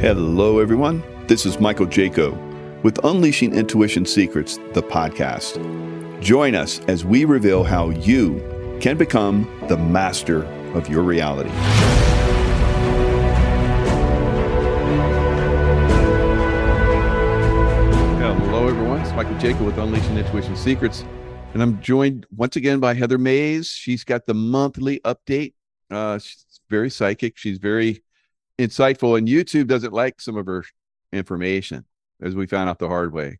Hello, everyone. This is Michael Jaco with Unleashing Intuition Secrets, the podcast. Join us as we reveal how you can become the master of your reality. Hello, everyone. It's Michael Jaco with Unleashing Intuition Secrets. And I'm joined once again by Heather Mays. She's got the monthly update. Uh, she's very psychic. She's very insightful, and YouTube doesn't like some of her information, as we found out the hard way.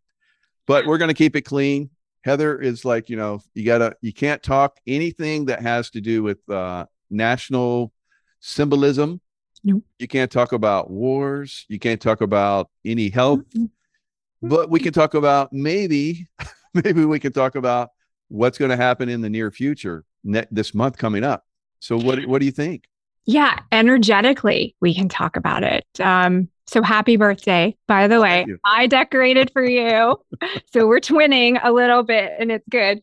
But we're going to keep it clean. Heather is like, you know, you gotta, you can't talk anything that has to do with uh, national symbolism. Nope. You can't talk about wars. You can't talk about any health. But we can talk about maybe, maybe we can talk about what's going to happen in the near future ne- this month coming up. So what what do you think? Yeah, energetically, we can talk about it. Um, so happy birthday, by the way. I decorated for you. so we're twinning a little bit and it's good.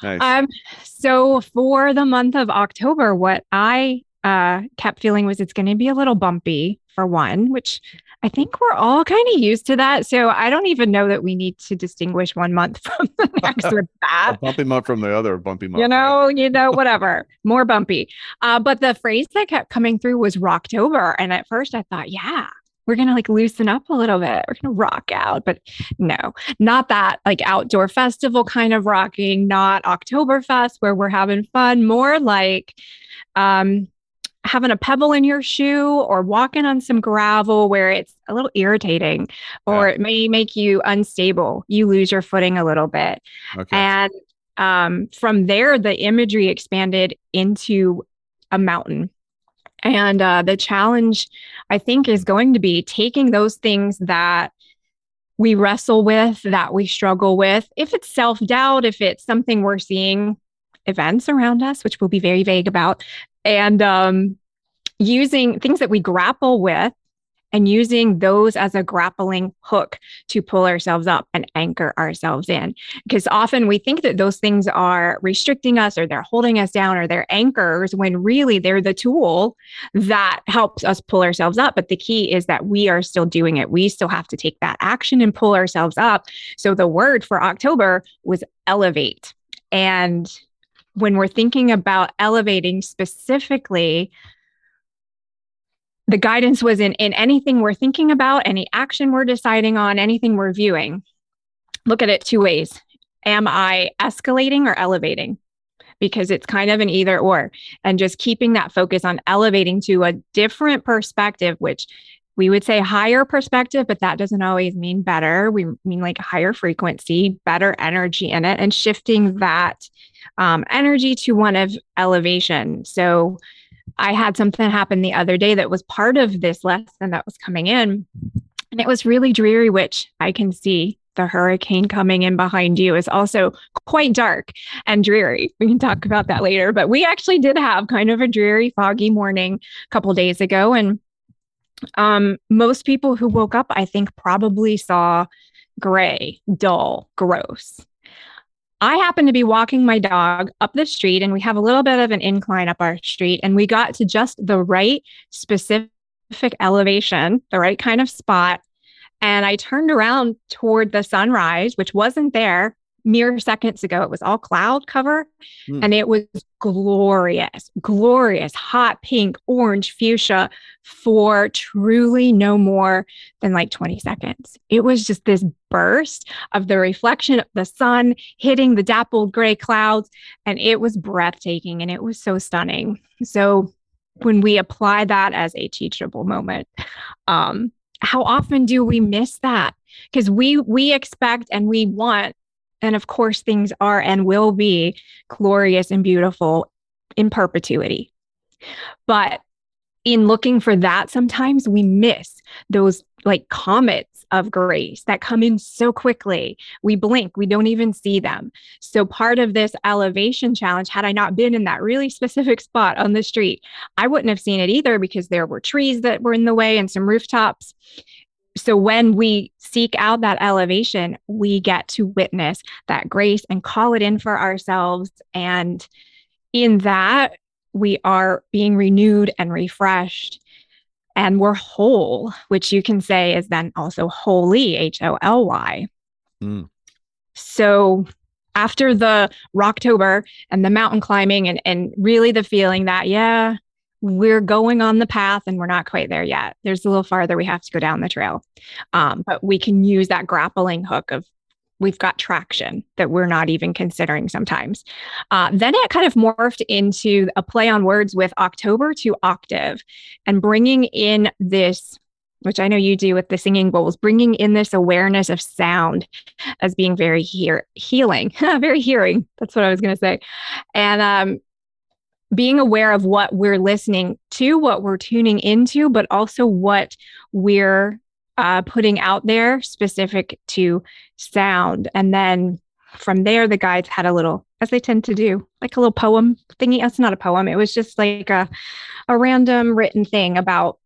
Nice. Um, so for the month of October, what I uh, kept feeling was it's going to be a little bumpy for one, which I think we're all kind of used to that. So I don't even know that we need to distinguish one month from the next with that. bumpy month from the other bumpy month. You know, right? you know, whatever, more bumpy. Uh, but the phrase that kept coming through was Rocktober. And at first I thought, yeah, we're going to like loosen up a little bit. We're going to rock out. But no, not that like outdoor festival kind of rocking, not Oktoberfest where we're having fun, more like, um, having a pebble in your shoe or walking on some gravel where it's a little irritating or yeah. it may make you unstable. You lose your footing a little bit. Okay. And um, from there, the imagery expanded into a mountain. And uh, the challenge, I think, is going to be taking those things that we wrestle with, that we struggle with. If it's self doubt, if it's something we're seeing events around us, which we'll be very vague about, and um, using things that we grapple with and using those as a grappling hook to pull ourselves up and anchor ourselves in. Because often we think that those things are restricting us or they're holding us down or they're anchors when really they're the tool that helps us pull ourselves up. But the key is that we are still doing it. We still have to take that action and pull ourselves up. So the word for October was elevate. And when we're thinking about elevating specifically, the guidance was in, in anything we're thinking about, any action we're deciding on, anything we're viewing. Look at it two ways. Am I escalating or elevating? Because it's kind of an either or. And just keeping that focus on elevating to a different perspective, which we would say higher perspective, but that doesn't always mean better. We mean like higher frequency, better energy in it, and shifting that um, energy to one of elevation. So I had something happen the other day that was part of this lesson that was coming in, and it was really dreary, which I can see the hurricane coming in behind you is also quite dark and dreary. We can talk about that later, but we actually did have kind of a dreary, foggy morning a couple days ago, and um, most people who woke up, I think, probably saw gray, dull, gross. I happened to be walking my dog up the street, and we have a little bit of an incline up our street, and we got to just the right specific elevation, the right kind of spot. And I turned around toward the sunrise, which wasn't there mere seconds ago. It was all cloud cover mm. and it was glorious, glorious, hot pink, orange, fuchsia for truly no more than like 20 seconds. It was just this burst of the reflection of the sun hitting the dappled gray clouds. And it was breathtaking and it was so stunning. So, when we apply that as a teachable moment, um, how often do we miss that? Because we we expect and we want and of course, things are and will be glorious and beautiful in perpetuity. But in looking for that, sometimes we miss those like comets of grace that come in so quickly. We blink, we don't even see them. So, part of this elevation challenge, had I not been in that really specific spot on the street, I wouldn't have seen it either because there were trees that were in the way and some rooftops so when we seek out that elevation, we get to witness that grace and call it in for ourselves. And in that, we are being renewed and refreshed. and we're whole, which you can say is then also holy, H O L Y. Mm. So after the Rocktober and the mountain climbing and, and really the feeling that, yeah, we're going on the path and we're not quite there yet. There's a little farther we have to go down the trail. Um, but we can use that grappling hook of we've got traction that we're not even considering sometimes. Uh, then it kind of morphed into a play on words with October to octave and bringing in this which I know you do with the singing bowls, bringing in this awareness of sound as being very hear- healing, very hearing. That's what I was going to say. And um, being aware of what we're listening to, what we're tuning into, but also what we're uh, putting out there specific to sound. And then from there, the guides had a little, as they tend to do, like a little poem thingy. It's not a poem. It was just like a, a random written thing about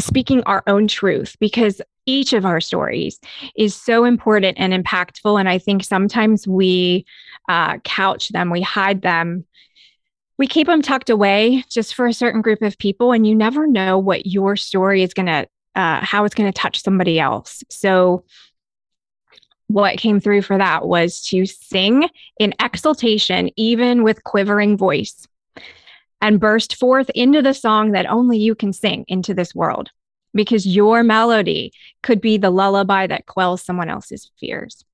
speaking our own truth because each of our stories is so important and impactful. And I think sometimes we uh, couch them, we hide them, we keep them tucked away just for a certain group of people. And you never know what your story is going to, uh, how it's going to touch somebody else. So, what came through for that was to sing in exultation, even with quivering voice and burst forth into the song that only you can sing into this world because your melody could be the lullaby that quells someone else's fears.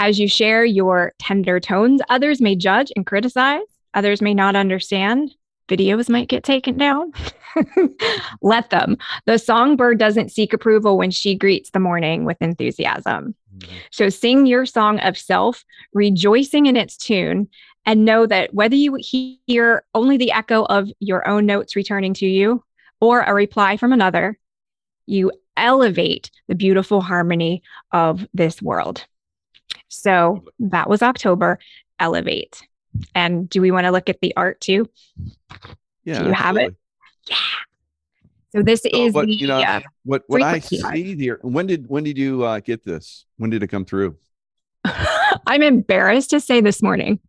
As you share your tender tones, others may judge and criticize, others may not understand. Videos might get taken down. Let them. The songbird doesn't seek approval when she greets the morning with enthusiasm. Mm-hmm. So sing your song of self, rejoicing in its tune, and know that whether you hear only the echo of your own notes returning to you or a reply from another, you elevate the beautiful harmony of this world. So that was October, elevate. And do we want to look at the art too? Yeah. Do you have it? Yeah. So this is but, the you know, uh, what what I see art. here. When did when did you uh, get this? When did it come through? I'm embarrassed to say this morning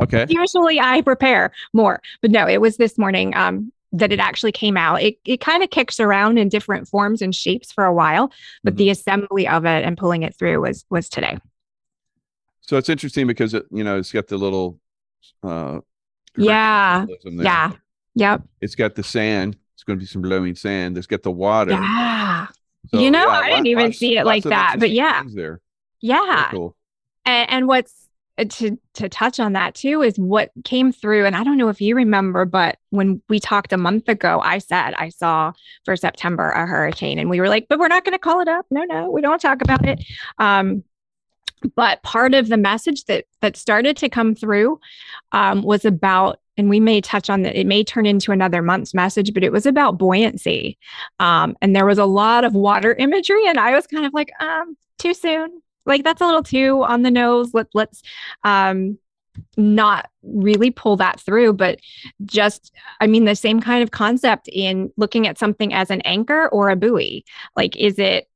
okay. Usually I prepare more, but no, it was this morning um, that it actually came out. It, it kind of kicks around in different forms and shapes for a while, but mm-hmm. the assembly of it and pulling it through was was today. So it's interesting because it, you know, it's got the little uh yeah. Yeah. Yep. It's got the sand. It's going to be some blowing sand. It's got the water. Yeah. So, you know, yeah, I didn't even see it like that, but yeah. There. Yeah. Cool. And, and what's to to touch on that too is what came through and i don't know if you remember but when we talked a month ago i said i saw for september a hurricane and we were like but we're not going to call it up. No no we don't talk about it. Um, but part of the message that that started to come through um, was about and we may touch on that it may turn into another month's message but it was about buoyancy. Um, and there was a lot of water imagery and i was kind of like um too soon like that's a little too on the nose. Let let's um not really pull that through, but just I mean the same kind of concept in looking at something as an anchor or a buoy. Like is it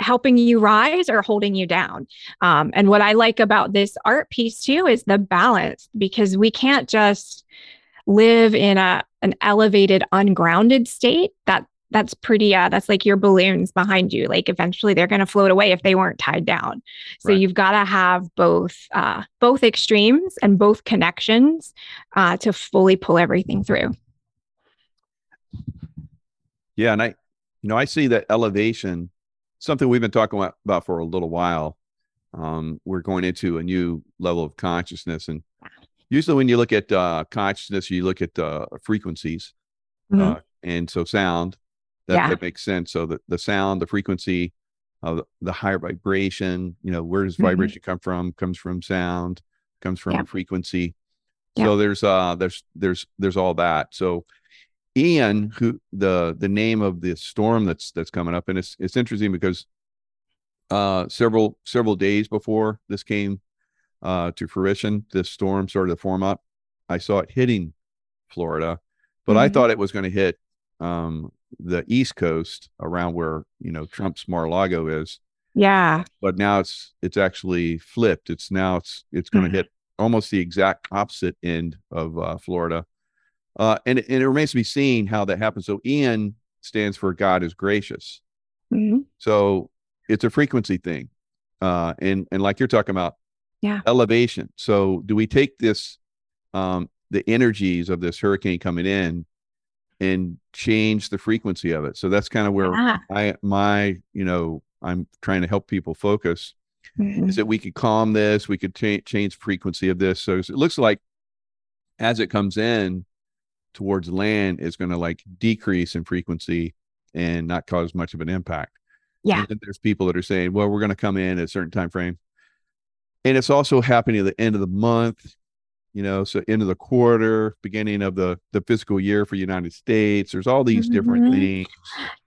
helping you rise or holding you down. Um, and what I like about this art piece too is the balance because we can't just live in a an elevated ungrounded state that that's pretty uh that's like your balloons behind you like eventually they're going to float away if they weren't tied down so right. you've got to have both uh both extremes and both connections uh to fully pull everything through yeah and i you know i see that elevation something we've been talking about for a little while um we're going into a new level of consciousness and usually when you look at uh consciousness you look at uh frequencies mm-hmm. uh and so sound that, yeah. that makes sense. So the, the sound, the frequency, uh, the higher vibration, you know, where does mm-hmm. vibration come from? Comes from sound, comes from yeah. frequency. Yeah. So there's uh there's there's there's all that. So Ian, who the the name of the storm that's that's coming up, and it's it's interesting because uh several several days before this came uh to fruition, this storm started to form up. I saw it hitting Florida, but mm-hmm. I thought it was going to hit um the East Coast around where you know Trump's Mar-a-Lago is. Yeah. But now it's it's actually flipped. It's now it's it's going to mm-hmm. hit almost the exact opposite end of uh, Florida. Uh, and, and it remains to be seen how that happens. So Ian stands for God is gracious. hmm So it's a frequency thing. Uh, and, and like you're talking about, Yeah. elevation. So do we take this, um, the energies of this hurricane coming in and change the frequency of it? So that's kind of where Yeah. I, my, you know, I'm trying to help people focus Mhm. is that we could calm this, we could cha- change frequency of this. So it looks like as it comes in towards land, it's going to like decrease in frequency and not cause much of an impact. Yeah. There's people that are saying, well, we're going to come in at a certain time frame. And it's also happening at the end of the month, you know, so end of the quarter, beginning of the the fiscal year for United States. There's all these different Mhm. things.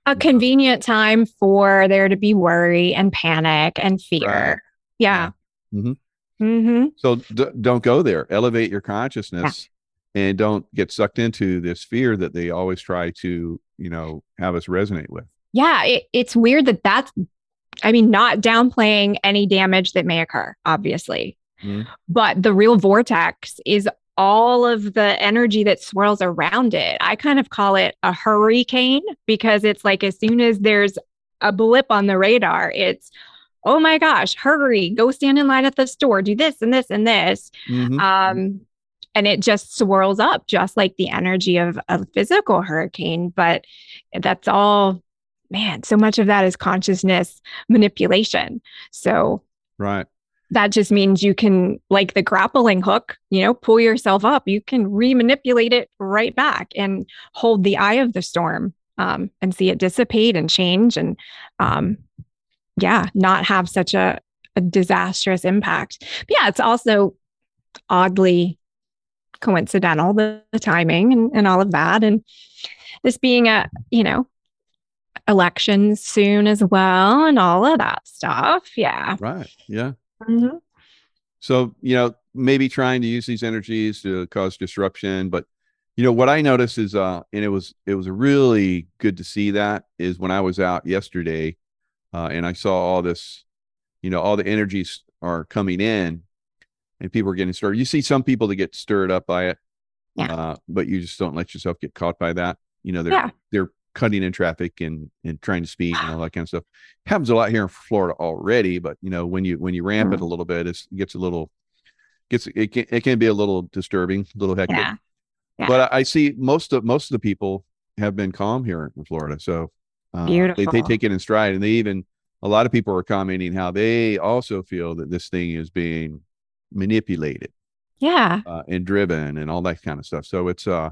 A convenient time for there to be worry and panic and fear. Right. Yeah. Mhm. hmm So d- don't go there. Elevate your consciousness and don't get sucked into this fear that they always try to, you know, have us resonate with. Yeah. It, it's weird that that's, I mean, not downplaying any damage that may occur, obviously, Mhm. but the real vortex is all of the energy that swirls around it. I kind of call it a hurricane because it's like as soon as there's a blip on the radar, it's, oh my gosh, hurry, go stand in line at the store, do this and this and this. Mhm. Um, and it just swirls up just like the energy of a physical hurricane. But that's all, man, so much of that is consciousness manipulation. So right. That just means you can, like the grappling hook, you know, pull yourself up. You can re-manipulate it right back and hold the eye of the storm um, and see it dissipate and change and, um, yeah, not have such a, a disastrous impact. But yeah, it's also oddly coincidental the, the timing and, and all of that, and this being a you know elections soon as well, and all of that stuff. Yeah. Right. Yeah. Mhm. So, you know, maybe trying to use these energies to cause disruption, but you know what I noticed is uh and it was it was really good to see that is when I was out yesterday uh and I saw all this you know all the energies are coming in and people are getting stirred. You see some people that get stirred up by it. Yeah. Uh but you just don't let yourself get caught by that. You know, they're Yeah. they're cutting in traffic and and trying to speed and all that kind of stuff. Happens a lot here in Florida already, but you know, when you when you ramp it a little bit, it's, it gets a little gets it can it can be a little disturbing, a little hectic. Yeah. Yeah. But I, I see most of most of the people have been calm here in Florida, so uh, they they take it in stride, and they even a lot of people are commenting how they also feel that this thing is being manipulated Yeah. uh, and driven and all that kind of stuff. So it's uh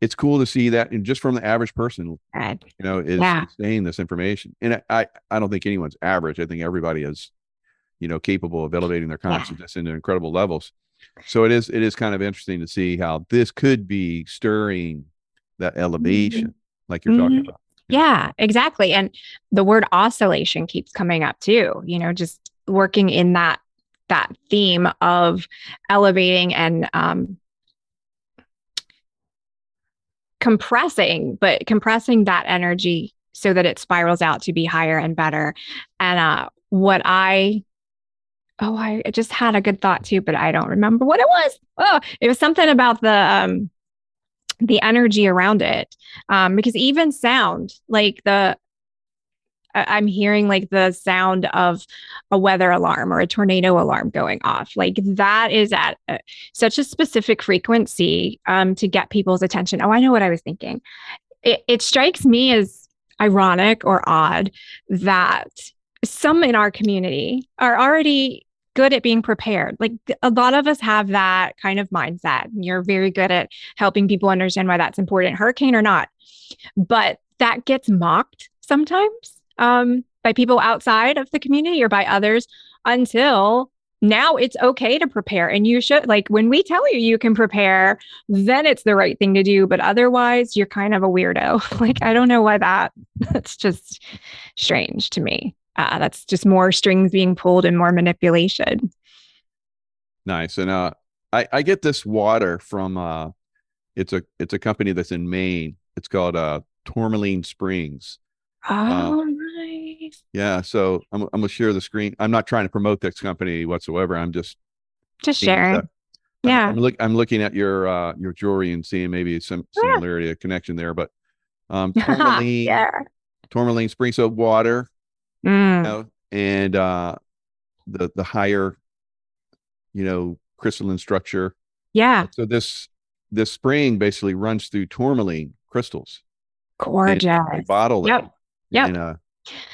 it's cool to see that, and just from the average person, you know, is Yeah. saying this information. And I, I don't think anyone's average. I think everybody is, you know, capable of elevating their Yeah. consciousness into incredible levels. So it is it is kind of interesting to see how this could be stirring that elevation, like you're talking Mhm. about. Yeah, exactly. And the word oscillation keeps coming up too, you know, just working in that that theme of elevating and um compressing, but compressing that energy so that it spirals out to be higher and better. And uh what I oh, I just had a good thought too, but I don't remember what it was. Oh, it was something about the um the energy around it um, because even sound like the i'm hearing like the sound of a weather alarm or a tornado alarm going off. Like that is at a, such a specific frequency um, to get people's attention. Oh i know what i was thinking. It, it strikes me as ironic or odd that some in our community are already good at being prepared. Like a lot of us have that kind of mindset. You're very good at helping people understand why that's important, hurricane or not. But that gets mocked sometimes um, by people outside of the community or by others until now it's okay to prepare. And you should, like, when we tell you you can prepare, then it's the right thing to do. But otherwise, you're kind of a weirdo. like, I don't know why that, that's just strange to me. Uh, that's just more strings being pulled and more manipulation. Nice. And uh I, I get this water from uh it's a it's a company that's in Maine. It's called uh Tourmaline Springs. Oh, nice. Yeah. So I'm I'm gonna share the screen. I'm not trying to promote this company whatsoever. I'm just Just sharing. Yeah. I'm, look, I'm looking at your uh, your jewelry and seeing maybe some Yeah. similarity, a connection there. But um, tourmaline, yeah. tourmaline spring soap water, you Mm, know, and uh, the the higher, you know, crystalline structure. yeah. So this this spring basically runs through tourmaline crystals. and Gorgeous. They bottle Yep. And uh,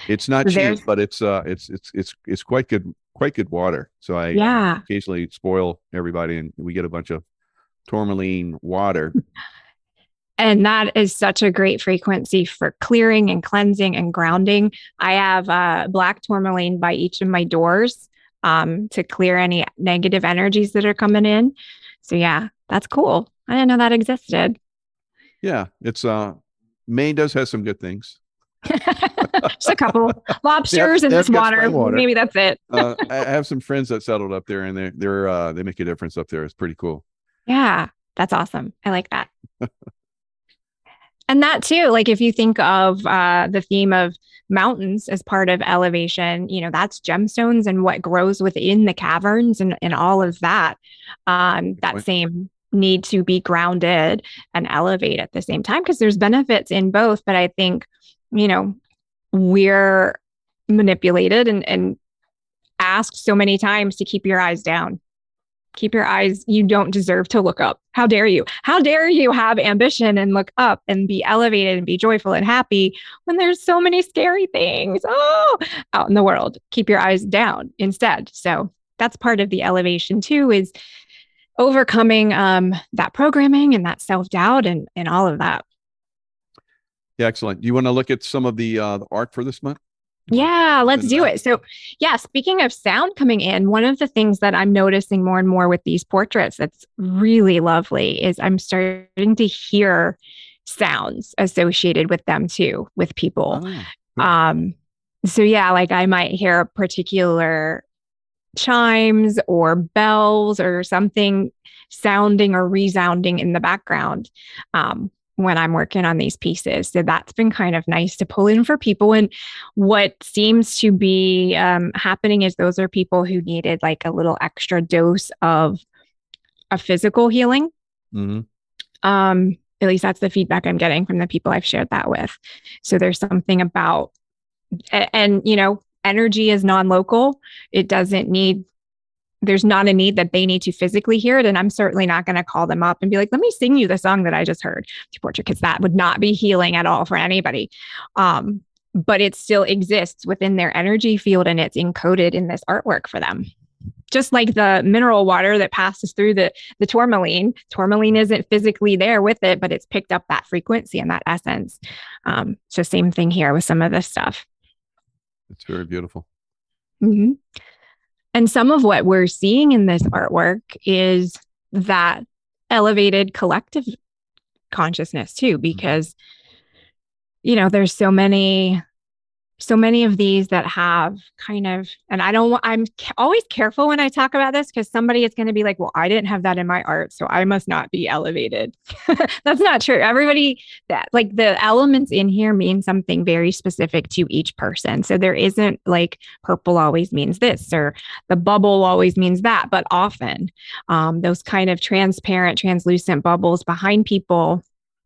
it's not There's- cheap, but it's uh, it's it's it's it's quite good, quite good water. So I Yeah. occasionally spoil everybody, and we get a bunch of tourmaline water. And that is such a great frequency for clearing and cleansing and grounding. I have uh, black tourmaline by each of my doors um, to clear any negative energies that are coming in. So, yeah, that's cool. I didn't know that existed. Yeah, it's uh, Maine does have some good things. Just a couple lobsters and yep, got water. water. Maybe that's it. Uh, I have some friends that settled up there, and they're they're uh, they make a difference up there. It's pretty cool. Yeah, that's awesome. I like that. and that too, like if you think of uh, the theme of mountains as part of elevation, you know, that's gemstones and what grows within the caverns and, and all of that. Um, that point. same need to be grounded and elevate at the same time because there's benefits in both. But I think, you know, we're manipulated and, and asked so many times to keep your eyes down. Keep your eyes you don't deserve to look up. How dare you? How dare you have ambition and look up and be elevated and be joyful and happy when there's so many scary things? Oh out in the world. Keep your eyes down instead. So that's part of the elevation too is overcoming um, that programming and that self-doubt and and all of that Yeah, excellent. Do you want to look at some of the uh, the art for this month? Yeah, let's do it. So, yeah, speaking of sound coming in, one of the things that I'm noticing more and more with these portraits that's really lovely is I'm starting to hear sounds associated with them too, with people. Cool. Um, so yeah, like I might hear a particular chimes or bells or something sounding or resounding in the background um, when I'm working on these pieces. So that's been kind of nice to pull in for people. And what seems to be um, happening is those are people who needed like a little extra dose of a physical healing mhm. um at least that's the feedback i'm getting from the people i've shared that with so there's something about and you know energy is non-local it doesn't need there's not a need that they need to physically hear it and i'm certainly not going to call them up and be like let me sing you the song that i just heard to portrait because that would not be healing at all for anybody um but it still exists within their energy field and it's encoded in this artwork for them just like the mineral water that passes through the the tourmaline. Tourmaline isn't physically there with it, but it's picked up that frequency and that essence. Um, so same thing here with some of this stuff. It's very beautiful. Mhm. And some of what we're seeing in this artwork is that elevated collective consciousness too, mm-hmm. because you know there's so many so many of these that have kind of and i don't i'm always careful when i talk about this because somebody is going to be like well i didn't have that in my art so i must not be elevated. That's not true. Everybody that like the elements in here mean something very specific to each person. So there isn't like purple always means this or the bubble always means that but often um, those kind of transparent translucent bubbles behind people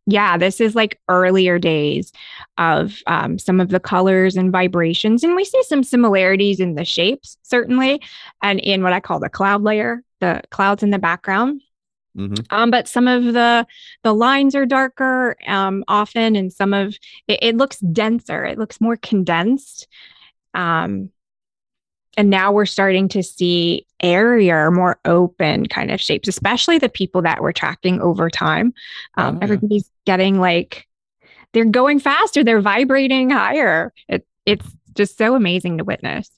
yeah this is like earlier days of um, some of the colors and vibrations. And we see some similarities in the shapes, certainly, and in what I call the cloud layer, the clouds in the background. hmm Um, but some of the the lines are darker um, often, and some of it, it looks denser. It looks more condensed. Um, and now we're starting to see airier, more open kind of shapes, especially the people that we're tracking over time. Um, Oh, yeah. Everybody's getting like they're going faster, they're vibrating higher. It, it's just so amazing to witness.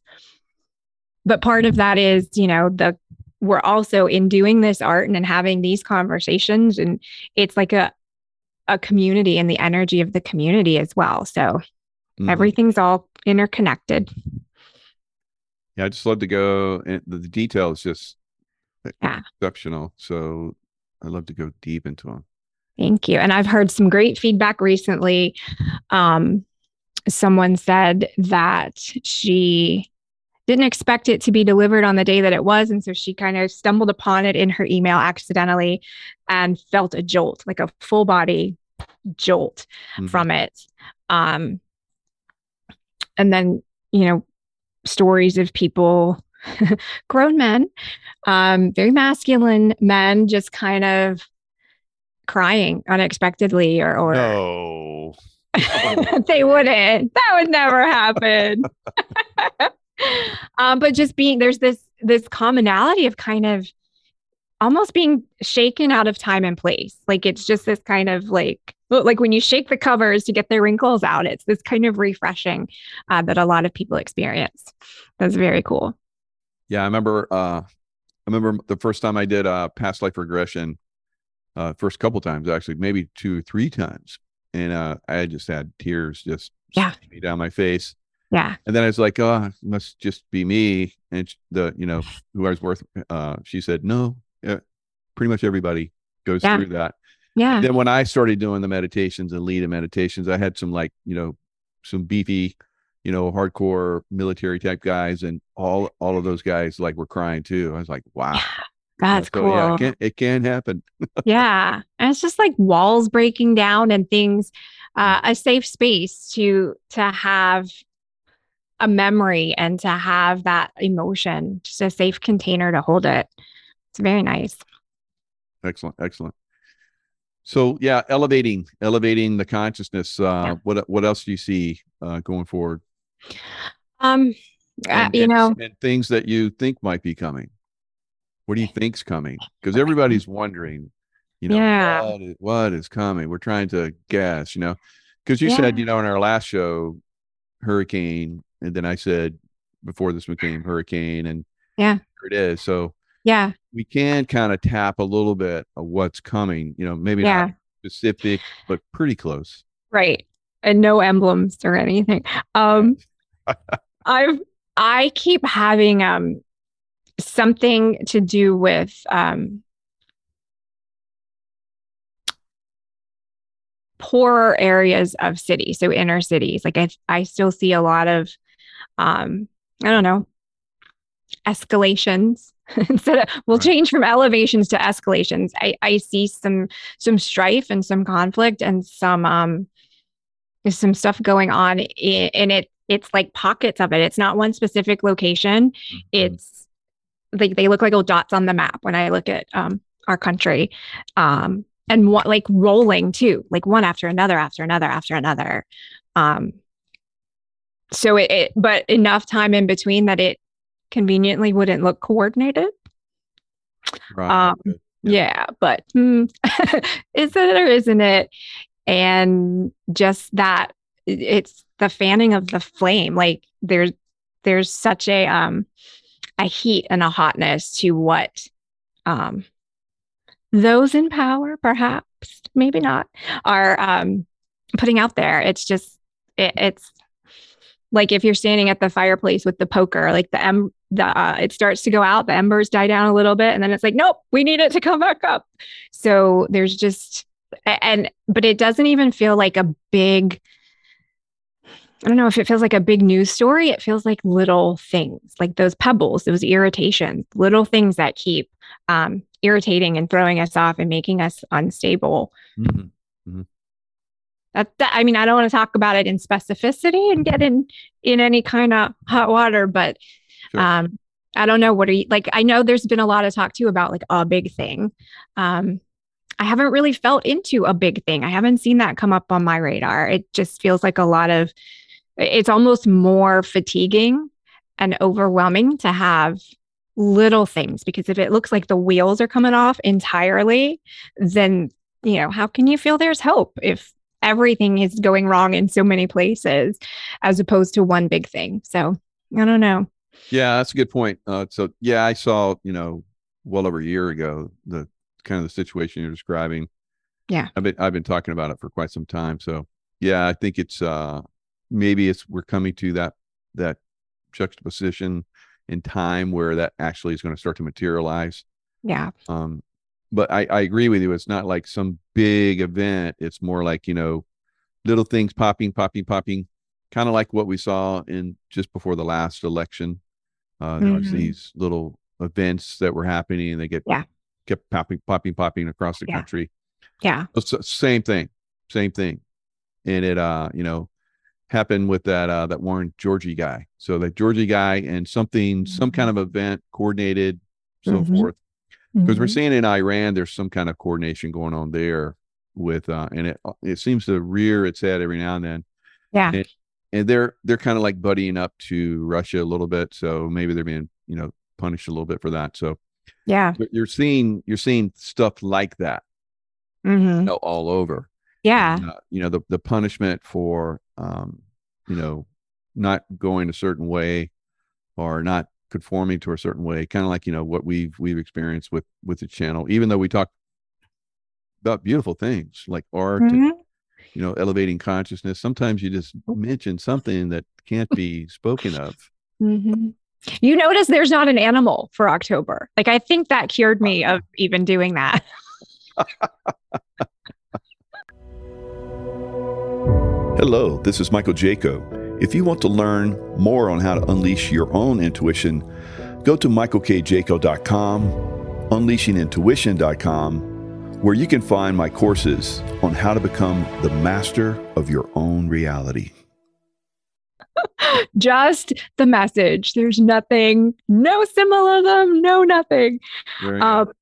But part of that is, you know, the we're also in doing this art and in having these conversations, and it's like a a community and the energy of the community as well. So Mhm. everything's all interconnected. Yeah, I just love to go. And the, the detail is just Yeah. exceptional. So I love to go deep into them. Thank you. And I've heard some great feedback recently. Um, someone said that she didn't expect it to be delivered on the day that it was. And so she kind of stumbled upon it in her email accidentally and felt a jolt, like a full body jolt mm-hmm. from it. Um, and then, you know, stories of people, grown men, um, very masculine men, just kind of crying unexpectedly or, or no. they wouldn't. That would never happen. um, but just being there's this this commonality of kind of almost being shaken out of time and place. Like it's just this kind of like like when you shake the covers to get the wrinkles out. It's this kind of refreshing uh, that a lot of people experience. That's very cool. Yeah, I remember. Uh, I remember the first time I did uh, past life regression. Uh, first couple times actually, maybe two, three times, and uh, I just had tears just yeah down my face. Yeah. And then I was like, oh, it must just be me. And the, you know, who I was worth, uh, she said, no, yeah, pretty much everybody goes yeah. through that. Yeah. And then when I started doing the meditations and leading meditations, I had some like, you know, some beefy, you know, hardcore military type guys and all, all of those guys like were crying too. I was like, wow. Yeah. That's so, cool. Yeah, it can, it can happen. yeah. And it's just like walls breaking down and things, uh, a safe space to, to have a memory and to have that emotion, just a safe container to hold it. It's very nice. Excellent. Excellent. So yeah, elevating, elevating the consciousness. Uh, yeah. What what else do you see uh, going forward? Um, uh, you and, know, and things that you think might be coming. What do you think's coming? Because everybody's wondering, you know, yeah. what, is, what is coming? We're trying to guess, you know, because you yeah. said, you know, in our last show, hurricane and then I said before this became hurricane, and yeah, here it is. So yeah, we can kind of tap a little bit of what's coming. You know, maybe yeah. not specific, but pretty close. Right, and no emblems or anything. Um, I've I keep having um something to do with um poorer areas of cities so inner cities like i i still see a lot of um, I don't know, escalations instead of we'll right. change from elevations to escalations. I, I see some some strife and some conflict and some um some stuff going on in, it it's like pockets of it. It's not one specific location. Mm-hmm. It's like they look like little dots on the map when I look at um our country. Um and what like rolling too, like one after another after another after another. Um so it, it, but enough time in between that it conveniently wouldn't look coordinated. Right. Um, yeah. yeah. but mm, is it or isn't it? And just that it's the fanning of the flame. Like there's there's such a um a heat and a hotness to what um those in power, perhaps, maybe not, are um putting out there. It's just it, it's like if you're standing at the fireplace with the poker, like the em the uh, it starts to go out, the embers die down a little bit, and then it's like, nope, we need it to come back up. So there's just and but it doesn't even feel like a big I don't know if it feels like a big news story. It feels like little things, like those pebbles, those irritations, little things that keep um, irritating and throwing us off and making us unstable. Mm-hmm. Mm-hmm. That, that I mean, I don't want to talk about it in specificity and get in in any kind of hot water, but sure. um, I don't know. What are you like? I know there's been a lot of talk too about like a big thing. Um, I haven't really felt into a big thing. I haven't seen that come up on my radar. It just feels like a lot of. It's almost more fatiguing and overwhelming to have little things because if it looks like the wheels are coming off entirely, then you know how can you feel there's hope if everything is going wrong in so many places as opposed to one big thing. So I don't know. Yeah, that's a good point. Uh, so yeah, I saw, you know, well over a year ago, the kind of the situation you're describing. Yeah. I've been, I've been talking about it for quite some time. So yeah, I think it's, uh, maybe it's, we're coming to that, that juxtaposition in time where that actually is going to start to materialize. Yeah. Um, but I, I agree with you. It's not like some big event. It's more like, you know, little things popping, popping, popping, kind of like what we saw in just before the last election. Uh, there was Mhm. these little events that were happening, and they get Yeah. kept popping, popping, popping across the Yeah. country. Yeah. The same thing, same thing, and it uh you know happened with that uh that Warren Georgie guy. So that Georgie guy and something, some kind of event coordinated, so Mhm. forth. Because we're Mhm. seeing in Iran, there's some kind of coordination going on there with uh and it it seems to rear its head every now and then. Yeah. And, and they're they're kind of like buddying up to Russia a little bit, so maybe they're being you know punished a little bit for that. So Yeah. you're seeing you're seeing stuff like that hmm you know, all over. Yeah. And, uh, you know the the punishment for um you know not going a certain way or not conforming to a certain way, kind of like you know what we've we've experienced with with the channel. Even though we talk about beautiful things like art and Mhm. You know elevating consciousness, sometimes you just mention something that can't be spoken of. Mhm. You notice there's not an animal for October. Like I think that cured me of even doing that. Hello, this is Michael Jaco. If you want to learn more on how to unleash your own intuition, go to michaelkjaco.com, unleashingintuition.com, where you can find my courses on how to become the master of your own reality. Just the message. There's nothing, no symbolism, no nothing. Um,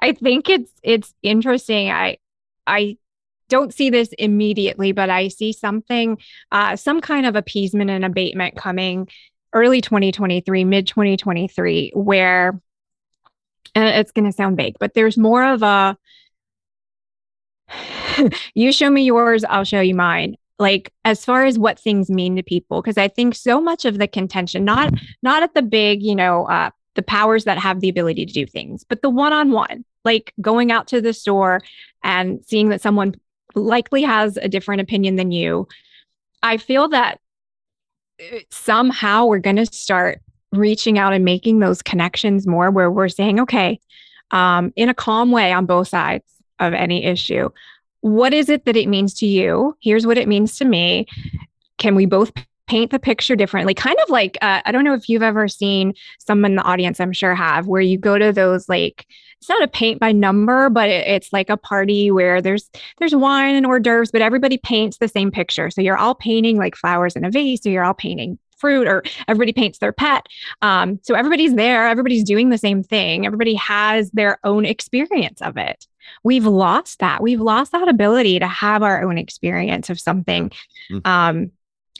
I think it's it's interesting. I I don't see this immediately, but I see something, uh, some kind of appeasement and abatement coming early 2023, mid 2023, where and it's going to sound vague, but there's more of a you show me yours, I'll show you mine. Like as far as what things mean to people, because I think so much of the contention, not not at the big, you know, uh, the powers that have the ability to do things, but the one-on-one, like going out to the store and seeing that someone likely has a different opinion than you. I feel that uh, somehow we're going to start reaching out and making those connections more where we're saying, okay, um, in a calm way on both sides of any issue, what is it that it means to you? Here's what it means to me. Can we both paint the picture differently? Kind of like, uh, I don't know if you've ever seen some in the audience, I'm sure have, where you go to those like, it's not a paint by number, but it, it's like a party where there's there's wine and hors d'oeuvres, but everybody paints the same picture. So you're all painting like flowers in a vase, or you're all painting fruit, or everybody paints their pet. Um, so everybody's there, everybody's doing the same thing. Everybody has their own experience of it. We've lost that. We've lost that ability to have our own experience of something. Mm. Um,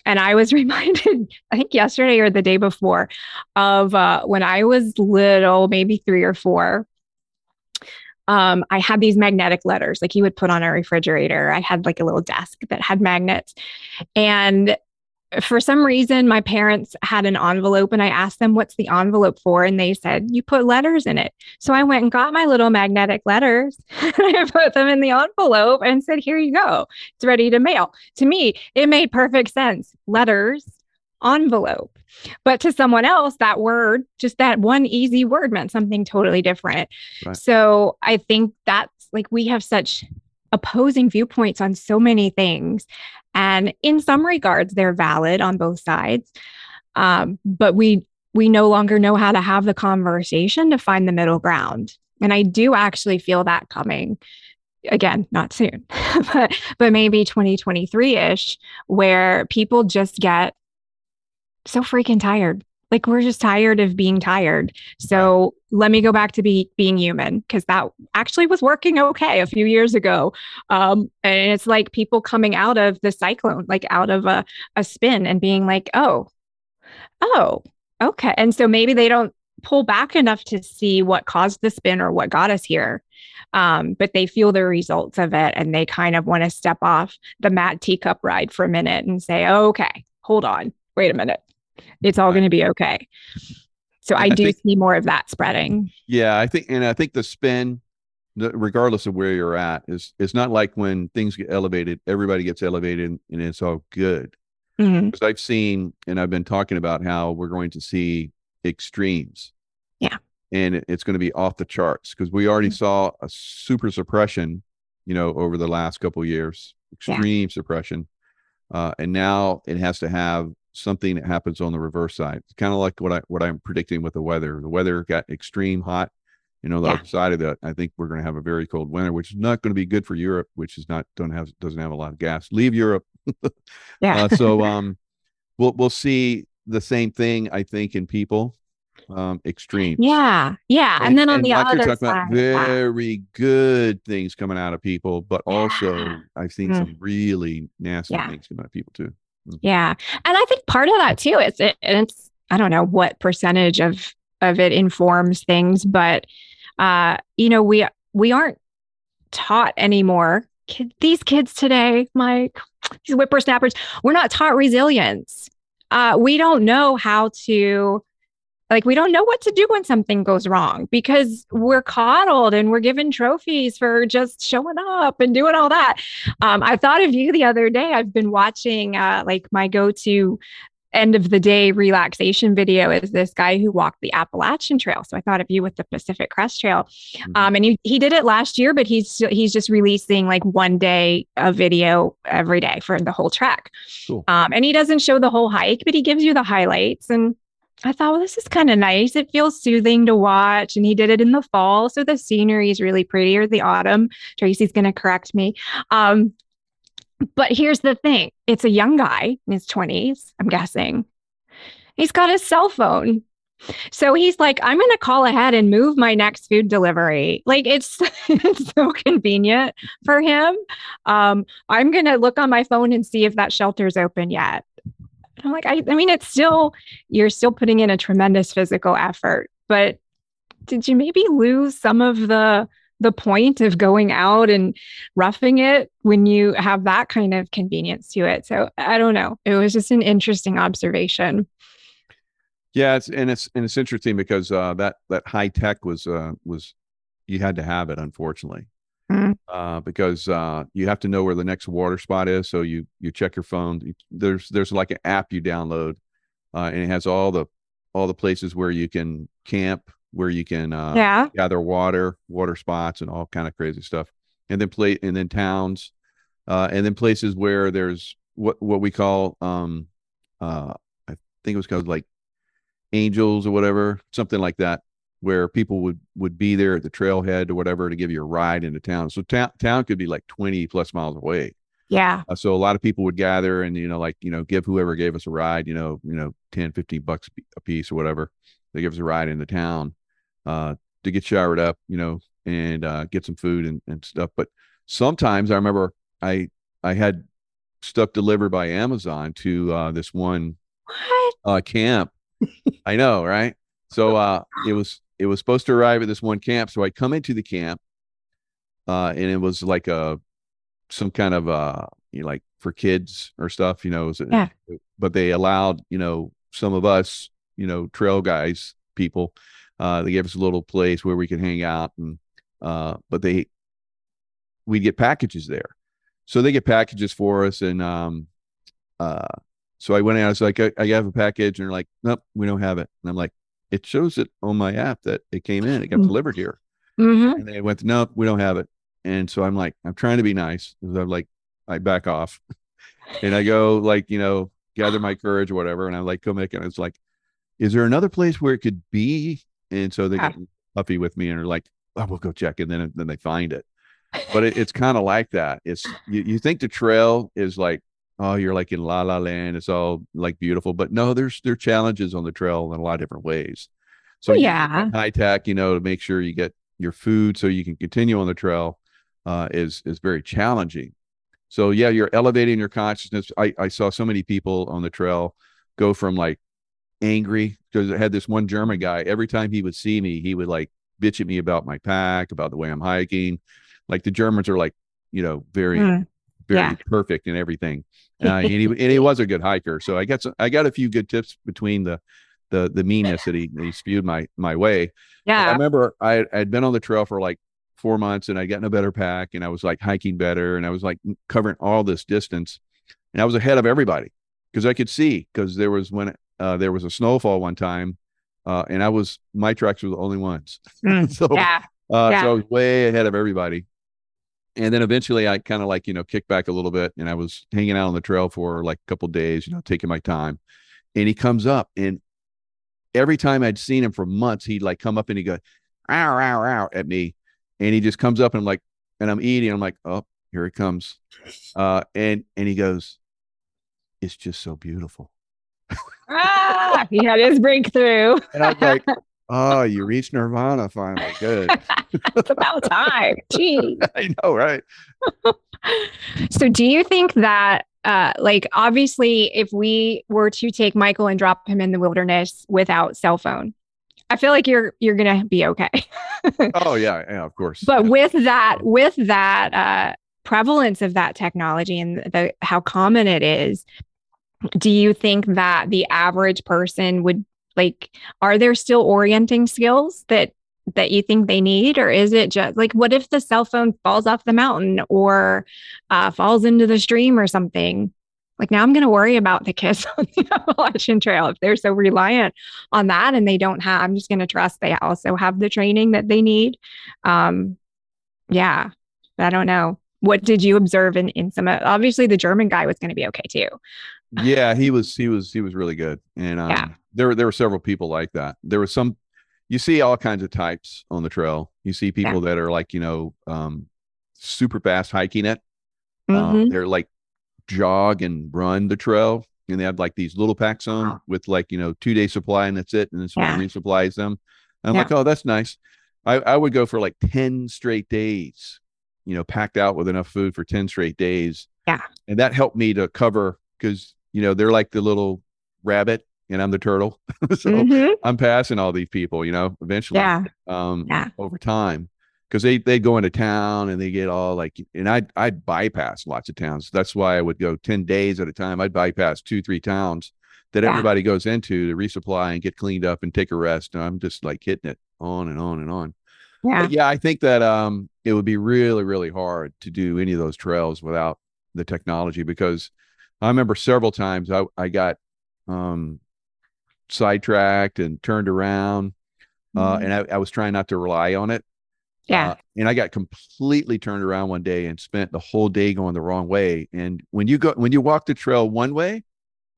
and I was reminded, I think yesterday or the day before, of uh, when I was little, maybe three or four um, I had these magnetic letters like you would put on a refrigerator. I had like a little desk that had magnets. And for some reason, my parents had an envelope and I asked them, What's the envelope for? And they said, You put letters in it. So I went and got my little magnetic letters and I put them in the envelope and said, Here you go. It's ready to mail. To me, it made perfect sense. Letters, envelope. But to someone else, that word, just that one easy word meant something totally different. Right. So I think that's like we have such opposing viewpoints on so many things. And in some regards, they're valid on both sides. Um, but we we no longer know how to have the conversation to find the middle ground. And I do actually feel that coming again, not soon, but but maybe 2023-ish, where people just get so freaking tired. Like we're just tired of being tired. So let me go back to be being human because that actually was working okay a few years ago. Um, and it's like people coming out of the cyclone, like out of a, a spin and being like, oh, oh, okay. And so maybe they don't pull back enough to see what caused the spin or what got us here. Um, but they feel the results of it and they kind of want to step off the mad teacup ride for a minute and say, okay, hold on, wait a minute. It's all going to be okay. So I, I do think- see more of that spreading. Yeah, I think, and I think the spin, regardless of where you're at, is it's not like when things get elevated, everybody gets elevated and, it's all good. Because I've seen, and I've been talking about how we're going to see extremes. Yeah. and it- it's going to be off the charts because we already Mhm. saw a super suppression, you know, over the last couple of years, Yeah. extreme suppression, uh, and now it has to have something that happens on the reverse side. It's kind of like what I what I'm predicting with the weather. The weather got extreme hot. You know, the Yeah. other side of that, I think we're going to have a very cold winter, which is not going to be good for Europe, which is not don't have doesn't have a lot of gas. Leave Europe. Yeah. Uh, so um, we'll we'll see the same thing I think in people, um, extremes. yeah. Yeah. And, then on the like other side, very good things coming out of people, but also Yeah. I've seen Mm. some really nasty Yeah. things come out of people too. Yeah. And I think part of that too is it, it's, I don't know what percentage of, of it informs things, but, uh, you know, we, we aren't taught anymore. Kid, these kids today, Mike, these whippersnappers, we're not taught resilience. Uh, we don't know how to, like, we don't know what to do when something goes wrong because we're coddled and we're given trophies for just showing up and doing all that. Um, I thought of you the other day. I've been watching uh, like my go-to end of the day relaxation video is this guy who walked the Appalachian Trail. So I thought of you with the Pacific Crest Trail. Mhm. Um, and he, he did it last year, but he's he's just releasing like one day a video every day for the whole trek. Cool. Um, and he doesn't show the whole hike, but he gives you the highlights. And I thought, well, this is kind of nice. It feels soothing to watch. And he did it in the fall. So the scenery is really pretty, or the autumn. Tracy's going to correct me. Um, but here's the thing it's a young guy in his 20s, I'm guessing. He's got his cell phone. So he's like, I'm going to call ahead and move my next food delivery. Like it's, it's so convenient for him. Um, I'm going to look on my phone and see if that shelter's open yet. I'm like, I, I mean, it's still, you're still putting in a tremendous physical effort, but did you maybe lose some of the, the point of going out and roughing it when you have that kind of convenience to it? So I don't know. It was just an interesting observation. Yeah, it's and it's and it's interesting because uh, that that high tech was uh, was you had to have it unfortunately. Uh, because uh, you have to know where the next water spot is. So you you check your phone. There's there's like an app you download, uh, and it has all the all the places where you can camp, where you can uh, yeah. gather water, water spots, and all kind of crazy stuff. And then play, and then towns, uh, and then places where there's what what we call, um, uh, I think it was called like angels or whatever, something like that, where people would would be there at the trailhead or whatever to give you a ride into town. So town town could be like twenty plus miles away. Yeah. Uh, so a lot of people would gather and you know like you know give whoever gave us a ride you know you know 10 15 bucks a piece or whatever they give us a ride into town uh to get showered up you know and uh get some food and, and stuff but sometimes i remember i i had stuff delivered by amazon to uh this one What? uh camp i know right so uh it was it was supposed to arrive at this one camp so i come into the camp uh and it was like a some kind of uh you know, like for kids or stuff you know Yeah. but they allowed you know some of us you know trail guys people uh they gave us a little place where we could hang out and uh but they we'd get packages there so they get packages for us and um uh so i went out i was like i, I have a package and they're like nope we don't have it and i'm like it shows it on my app that it came in it got Mm. delivered here. Hmm and they went nope we don't have it. And so i'm like i'm trying to be nice i'm like i back off. And i go like you know gather my courage or whatever and i'm like come back and it's like is there another place where it could be? And so they Ah. get puffy with me and are like oh, we'll go check and then then they find it. But it, it's kind of like that. It's you, you think the trail is like oh you're like in la la land it's all like beautiful but no there's there are challenges on the trail in a lot of different ways so yeah. high tech you know to make sure you get your food so you can continue on the trail uh, is is very challenging so yeah you're elevating your consciousness i i saw so many people on the trail go from like angry because I had this one German guy. Every time he would see me, he would like bitch at me about my pack, about the way I'm hiking. Like the Germans are like, you know, very, Mm. Very Yeah. perfect and everything. Uh, and he and he was a good hiker. So I got some, I got a few good tips between the the the meanness that he, he spewed my my way. But I remember I I'd been on the trail for like four months and I gotten a better pack and I was like hiking better and I was like covering all this distance and I was ahead of everybody because I could see because there was when uh, there was a snowfall one time uh, and I was my tracks were the only ones. Mm. so Yeah. uh, Yeah. so I was way ahead of everybody. And then eventually I kind of like, you know, kicked back a little bit and I was hanging out on the trail for like a couple days, you know, taking my time. and he comes up and every time I'd seen him for months, he'd like come up and he'd go, ow, ow, ow at me. And he just comes up and I'm like, and I'm eating. I'm like, oh, here it comes. Uh, and and he goes, it's just so beautiful. ah, he had his breakthrough. and I'm like, oh, you reached nirvana finally. Good. it's about time. Gee. I know, right? so do you think that uh, like obviously if we were to take michael and drop him in the wilderness without cell phone i feel like you're you're gonna be okay oh yeah yeah of course but yeah. with that with that uh, prevalence of that technology and the how common it is do you think that the average person would like are there still orienting skills that that you think they need? Or is it just like what if the cell phone falls off the mountain or uh, falls into the stream or something? Like now i'm going to worry about the kids on the appalachian trail if they're so reliant on that and they don't have i'm just going to trust they also have the training that they need. Um yeah i don't know. What did you observe in in some obviously the german guy was going to be okay too yeah he was he was he was really good and um, yeah. there were there were several people like that there was some you see all kinds of types on the trail. You see people yeah. that are like, you know, um, super fast hiking it. Um, mm-hmm. Um, they're like jog and run the trail, and they have like these little packs on wow. with like, you know, two day supply, and that's it. And then someone yeah. resupplies them. And I'm like, oh, that's nice. I, I would go for like 10 straight days, you know, packed out with enough food for 10 straight days. Yeah. And that helped me to cover because, you know, they're like the little rabbit and I'm the turtle. so mm-hmm. I'm passing all these people, you know, eventually. Yeah. Um, yeah. over time. Cause they they go into town and they get all like and I'd I'd bypass lots of towns. That's why I would go 10 days at a time. I'd bypass two, three towns that yeah. everybody goes into to resupply and get cleaned up and take a rest. And I'm just like hitting it on and on and on. Yeah. But yeah, I think that um it would be really, really hard to do any of those trails without the technology because I remember several times I, I got um sidetracked and turned around. Uh, mm-hmm. and I, I, was trying not to rely on it. Yeah. Uh, and I got completely turned around one day and spent the whole day going the wrong way. And when you go, when you walk the trail one way,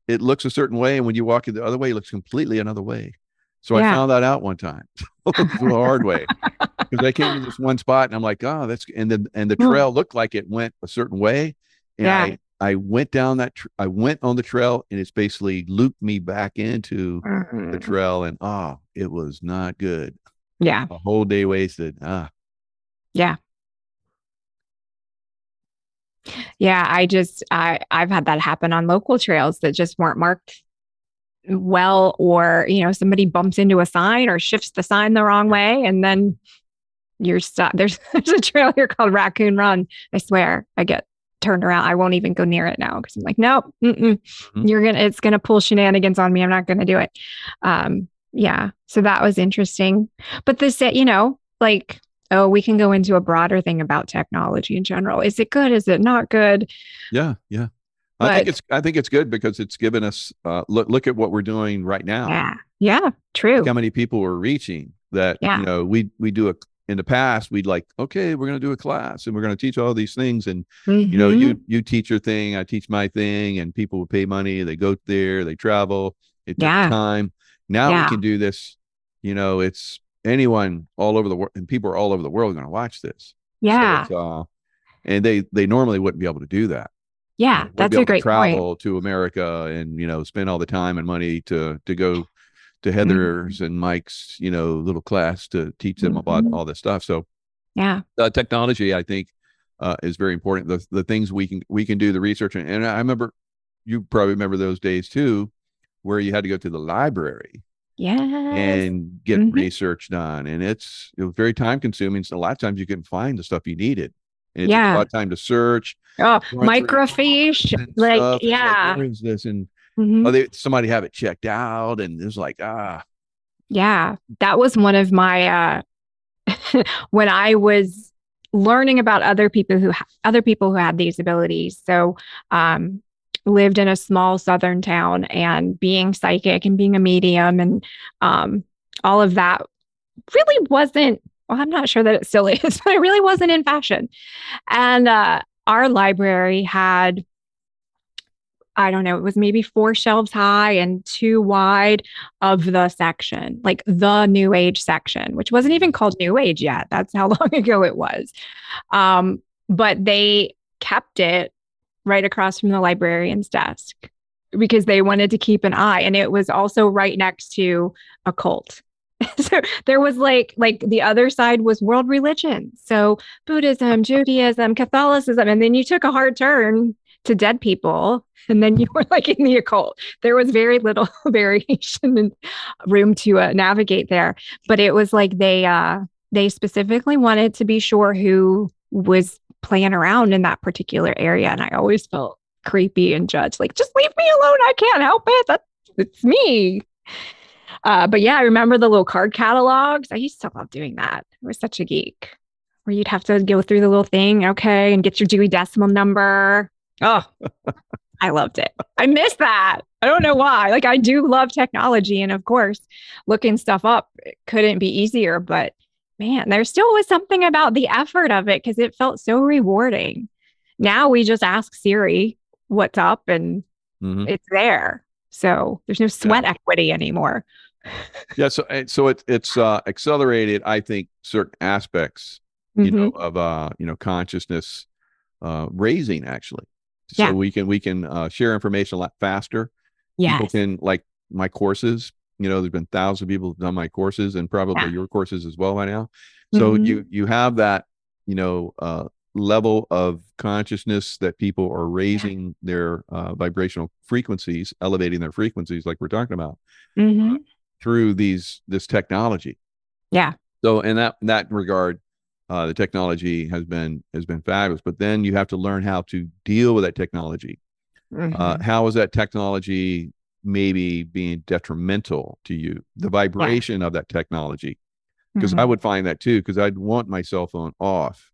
it looks a certain way. And when you walk it the other way, it looks completely another way. So yeah. I found that out one time the hard way because I came to this one spot and I'm like, oh, that's, and then, and the hmm. trail looked like it went a certain way. And yeah. I, I went down that tr- I went on the trail and it's basically looped me back into mm-hmm. the trail and ah, oh, it was not good. Yeah. A whole day wasted. Ah. Yeah. Yeah, I just I I've had that happen on local trails that just weren't marked well or you know somebody bumps into a sign or shifts the sign the wrong way and then you're stuck. There's there's a trail here called Raccoon Run. I swear I get turned around. I won't even go near it now because I'm like, nope, mm-hmm. you're gonna, it's gonna pull shenanigans on me. I'm not gonna do it. Um, yeah. So that was interesting. But this, you know, like, oh, we can go into a broader thing about technology in general. Is it good? Is it not good? Yeah, yeah. But, I think it's I think it's good because it's given us uh, look look at what we're doing right now. Yeah, yeah, true. Look how many people we're reaching? That yeah. you know we we do a in the past we'd like okay we're going to do a class and we're going to teach all these things and mm-hmm. you know you mm-hmm. you teach your thing i teach my thing and people will pay money they go there they travel it yeah. time now yeah. we can do this you know it's anyone all over the world and people are all over the world going to watch this yeah so uh, and they they normally wouldn't be able to do that yeah that's a great travel point. to america and you know spend all the time and money to to go to mm-hmm. Heather's mm-hmm. and Mike's, you know, little class to teach them mm-hmm. about all this stuff. So, yeah, uh, technology, I think, uh, is very important. The the things we can we can do the research, and, and I remember you probably remember those days too, where you had to go to the library, yeah, and get mm-hmm. research done, and it's it was very time consuming. So a lot of times you couldn't find the stuff you needed. And it yeah. took a lot of time to search. Oh, microfiche, like yeah. Like, is this? And Mm-hmm. Oh, they, somebody have it checked out, and it was like, ah. Yeah, that was one of my uh when I was learning about other people who other people who had these abilities. So, um, lived in a small southern town, and being psychic and being a medium, and um, all of that really wasn't. Well, I'm not sure that it still is, but it really wasn't in fashion. And uh, our library had I don't know, it was maybe four shelves high and two wide of the section, like the new age section, which wasn't even called new age yet. That's how long ago it was. Um, but they kept it right across from the librarian's desk because they wanted to keep an eye. And it was also right next to a cult. so there was like like the other side was world religion so buddhism judaism catholicism and then you took a hard turn to dead people and then you were like in the occult. There was very little variation and room to uh, navigate there but it was like they uh they specifically wanted to be sure who was playing around in that particular area and i always felt creepy and judged like just leave me alone i can't help it that's it's me. Uh, but yeah i remember the little card catalogs. I used to love doing that. I was such a geek. Where you'd have to go through the little thing okay and get your dewey decimal number Oh, I loved it. I miss that. I don't know why. Like, I do love technology. And of course, looking stuff up couldn't be easier. But man, there still was something about the effort of it because it felt so rewarding. Now we just ask Siri what's up and mm-hmm. it's there. So there's no sweat yeah. equity anymore. yeah. So, eh, so it, it's uh, accelerated, I think, certain aspects, you mm-hmm. know, of, uh, you know, consciousness uh, raising actually so yeah. we can we can uh, share information a lot faster. Yeah, people can like my courses. You know, there's been thousands of people who've done my courses and probably yeah. your courses as well by now. So mm-hmm. you you have that you know uh, level of consciousness that people are raising yeah. their uh, vibrational frequencies, elevating their frequencies, like we're talking about, mm-hmm. through these this technology. Yeah. So in that in that regard, uh, the technology has been has been fabulous, but then you have to learn how to deal with that technology. Uh, mm-hmm. Uh, how is that technology maybe being detrimental to you? The vibration yeah. of that technology, because mm-hmm. I would find that too. Because I'd want my cell phone off,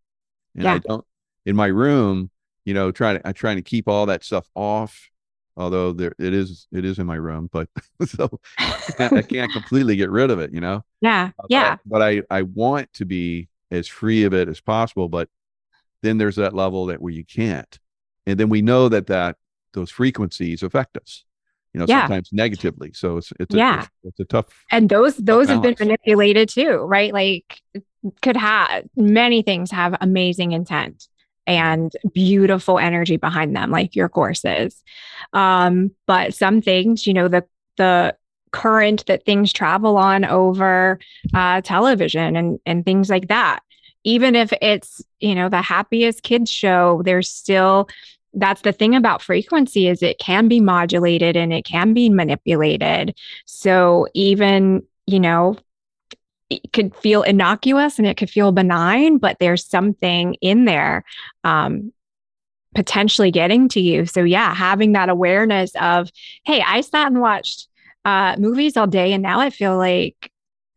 and yeah. I don't in my room. You know, trying to I'm trying to keep all that stuff off. Although there it is, it is in my room, but so I can't, I can't completely get rid of it. You know. Yeah. Yeah. But, but I I want to be as free of it as possible but then there's that level that where you can't. And then we know that that those frequencies affect us you know yeah. sometimes negatively. So it's it's a, yeah. it's, it's a tough and those those have been manipulated too right? Like could have many things have amazing intent and beautiful energy behind them like your courses. Um but some things you know the the current that things travel on over uh, television and and things like that. Even if it's you know the happiest kids show there's still that's the thing about frequency is it can be modulated and it can be manipulated. So even you know it could feel innocuous and it could feel benign but there's something in there um, potentially getting to you. So yeah having that awareness of hey i sat and watched uh, movies all day, and now I feel like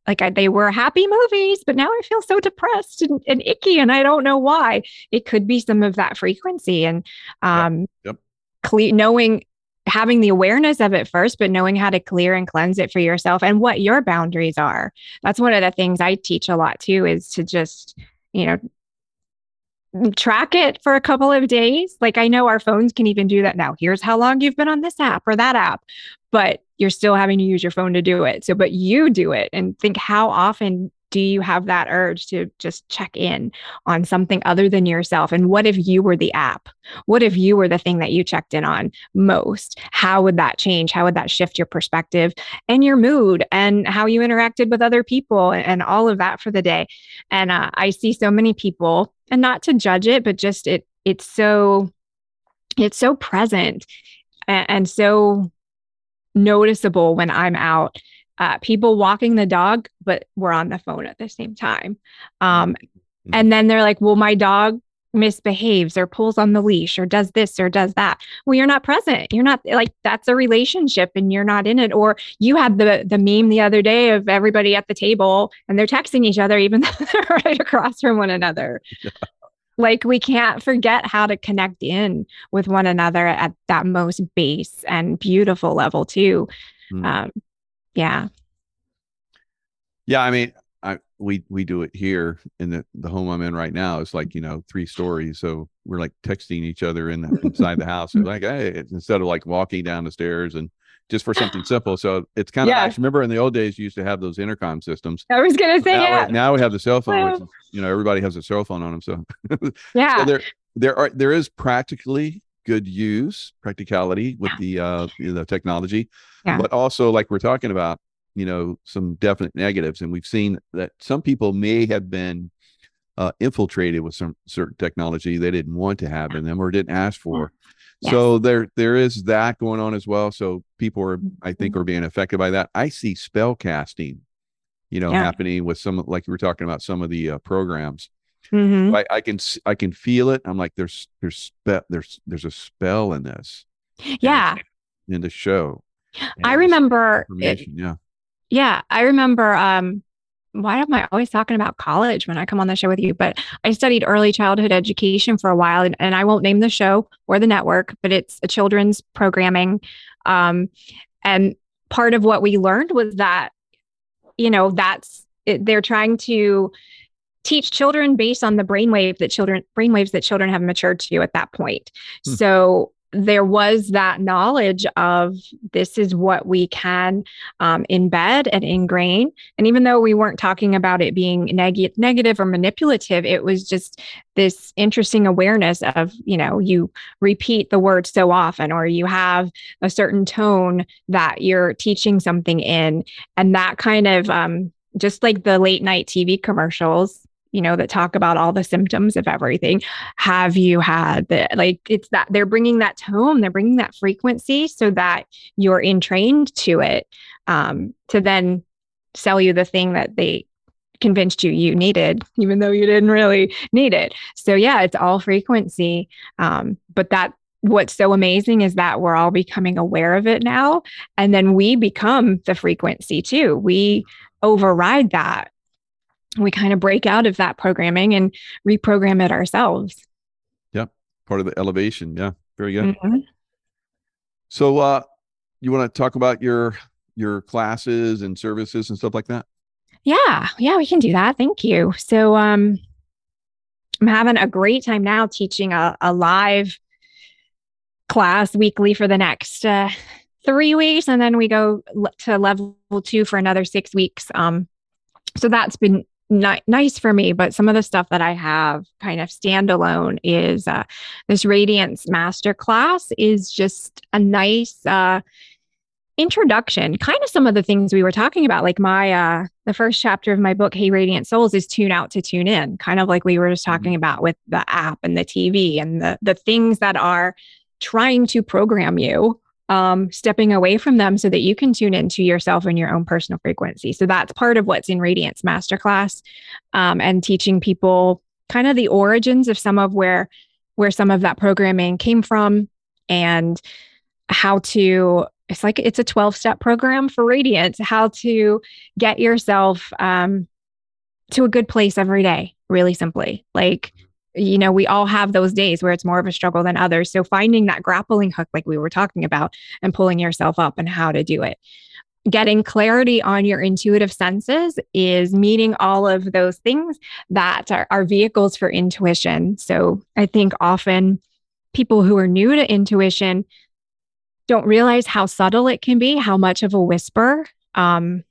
like I, they were happy movies, but now I feel so depressed and, and, icky, and I don't know why. It could be some of that frequency and um, yep. yep. Cle- knowing having the awareness of it first, but knowing how to clear and cleanse it for yourself and what your boundaries are. That's one of the things I teach a lot too, is to just you know track it for a couple of days. Like I know our phones can even do that now. Here's how long you've been on this app or that app, but you're still having to use your phone to do it. So, but you do it and think how often do you have that urge to just check in on something other than yourself? And what if you were the app? What if you were the thing that you checked in on most? How would that change? How would that shift your perspective and your mood and how you interacted with other people and all of that for the day? And uh, I see so many people, and not to judge it, but just it, it's so, it's so present and, and so noticeable when I'm out uh, people walking the dog, but we're on the phone at the same time. Um, mm-hmm. And then they're like, well, my dog misbehaves or pulls on the leash or does this or does that. Well, you're not present. You're not like that's a relationship and you're not in it. Or you had the the meme the other day of everybody at the table and they're texting each other even though they're right across from one another. Like we can't forget how to connect in with one another at that most base and beautiful level too. Mm. Um, yeah. Yeah. I mean, I, we we do it here in the the home I'm in right now. It's like you know three stories, so we're like texting each other in the, inside the house. Like hey, instead of like walking down the stairs and just for something simple. So it's kind Yeah. of nice. Remember in the old days, you used to have those intercom systems. I was gonna say now, yeah. we, now we have the cell phone, which is, you know everybody has a cell phone on them. So, yeah. so there there are there is practically good use practicality with the uh the technology, Yeah. but also like we're talking about, you know, some definite negatives, and we've seen that some people may have been uh, infiltrated with some certain technology they didn't want to have in them or didn't ask for. Yes. So there there is that going on as well. So people are, I Mm-hmm. think, are being affected by that. I see spell casting, you know, Yeah. happening with some like you were talking about some of the uh, programs. Mhm. I, I can I can feel it. I'm like, there's there's spe- there's there's a spell in this Yeah. in the show. I remember it, yeah. Yeah, I remember. Um, why am I always talking about college when I come on the show with you? But I studied early childhood education for a while, and, and I won't name the show or the network, but it's a children's programming. Um, and part of what we learned was that, you know, that's it, they're trying to teach children based on the brainwave that children brainwaves that children have matured to at that point. Hmm. So there was that knowledge of this is what we can um, embed and ingrain. And even though we weren't talking about it being neg- negative or manipulative, it was just this interesting awareness of, you know, you repeat the word so often, or you have a certain tone that you're teaching something in. And that kind of, um, just like the late night TV commercials, you know, that talk about all the symptoms of everything. Have you had the, like, it's that they're bringing that tone, they're bringing that frequency so that you're entrained to it um, to then sell you the thing that they convinced you you needed, even though you didn't really need it. So, yeah, it's all frequency. Um, but that, what's so amazing is that we're all becoming aware of it now. And then we become the frequency too. We override that. We kind of break out of that programming and reprogram it ourselves. Yep. Part of the elevation. Yeah. Very good. Mhm. So uh you want to talk about your your classes and services and stuff like that? Yeah, yeah, we can do that. Thank you. So um I'm having a great time now teaching a, a live class weekly for the next uh, three weeks, and then we go to level two for another six weeks. Um, so that's been ni- nice for me. But some of the stuff that I have kind of standalone is uh, this Radiance Master class is just a nice uh, introduction. Kind of some of the things we were talking about like my uh the first chapter of my book hey radiant souls is tune out to tune in. Kind of like we were just talking about with the app and the tv and the the things that are trying to program you um stepping away from them so that you can tune into yourself and your own personal frequency. So that's part of what's in radiance masterclass um, and teaching people kind of the origins of some of where where some of that programming came from and how to it's like it's a 12 step program for radiance how to get yourself um, to a good place every day really simply. Like you know we all have those days where it's more of a struggle than others so finding that grappling hook like we were talking about and pulling yourself up and how to do it getting clarity on your intuitive senses is meeting all of those things that are, are vehicles for intuition so i think often people who are new to intuition don't realize how subtle it can be, how much of a whisper. Um,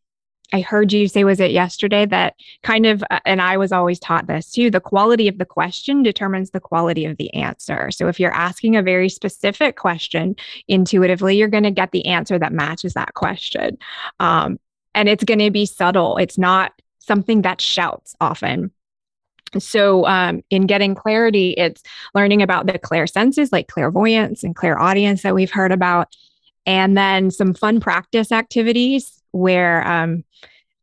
I heard you say, was it yesterday that kind of, uh, and I was always taught this too the quality of the question determines the quality of the answer. So if you're asking a very specific question intuitively, you're going to get the answer that matches that question. Um, and it's going to be subtle, it's not something that shouts often. So, um, in getting clarity, it's learning about the clair senses like clairvoyance and clairaudience that we've heard about, and then some fun practice activities where um,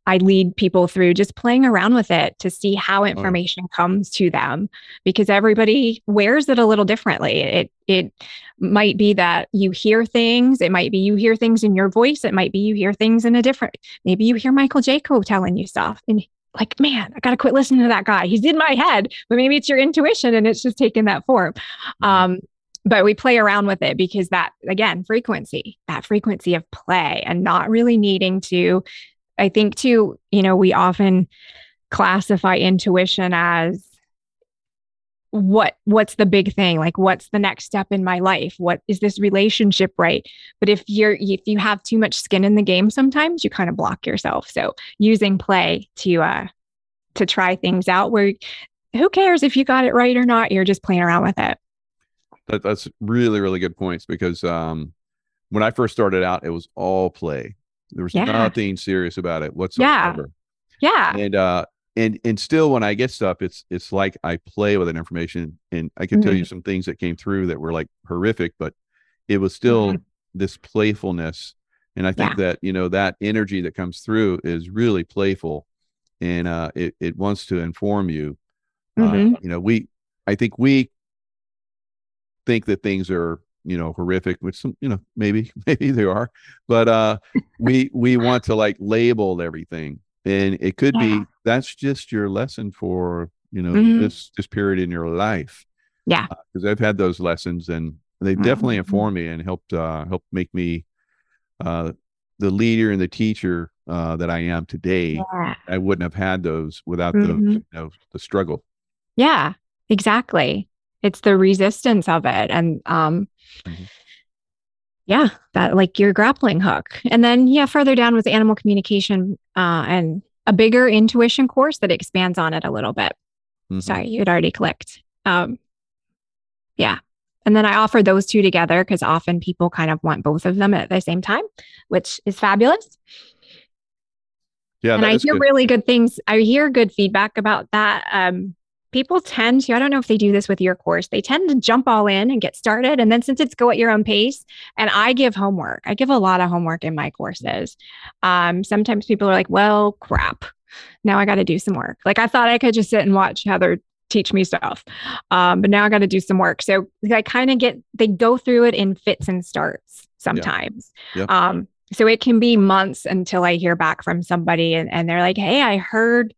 I lead people through just playing around with it to see how information comes to them because everybody wears it a little differently. It it might be that you hear things. It might be you hear things in your voice. It might be you hear things in a different. Maybe you hear Michael Jaco telling you stuff, and like, man, I got to quit listening to that guy. He's in my head, but maybe it's your intuition and it's just taken that form. Um, but we play around with it because that, again, frequency, that frequency of play and not really needing to. I think too, you know, we often classify intuition as what what's the big thing? Like what's the next step in my life? What is this relationship right? But if you're if you have too much skin in the game sometimes you kind of block yourself. So using play to uh to try things out where who cares if you got it right or not? You're just playing around with it that, that's really really good points because um when i first started out it was all play. There was Yeah. nothing serious about it whatsoever. Yeah. And uh and and still when i get stuff it's it's like i play with that information and i can tell Mm-hmm. you some things that came through that were like horrific but it was still this playfulness. And i think that you know that energy that comes through is really playful. And uh it, it wants to inform you. Mhm. uh, you know we i think we think that things are you know horrific which some you know maybe maybe they are but uh we we want to like label everything and it could Yeah. be that's just your lesson for you know Mhm. this this period in your life Yeah. because i've had those lessons and they've definitely Mhm. informed me and helped uh helped make me uh the leader and the teacher uh that i am today yeah i wouldn't have had those without the Mhm. you know the struggle Yeah, exactly. It's the resistance of it. And um Mhm. yeah, that like your grappling hook. And then yeah, further down was animal communication uh and a bigger intuition course that expands on it a little bit. Mhm. Sorry, you had already clicked. Um yeah. And then I offer those two together because often people kind of want both of them at the same time, which is fabulous. yeah and I hear good. really good things. I hear good feedback about that. Um, people tend to, I don't know if they do this with your course, they tend to jump all in and get started. And then since it's go at your own pace, and I give homework, I give a lot of homework in my courses. Um, sometimes people are like, well, crap. Now I got to do some work. Like I thought I could just sit and watch Heather teach me stuff. Um, but now I got to do some work. So I kind of get, they go through it in fits and starts sometimes. Yep. Um, so it can be months until I hear back from somebody and, and they're like, Hey, I heard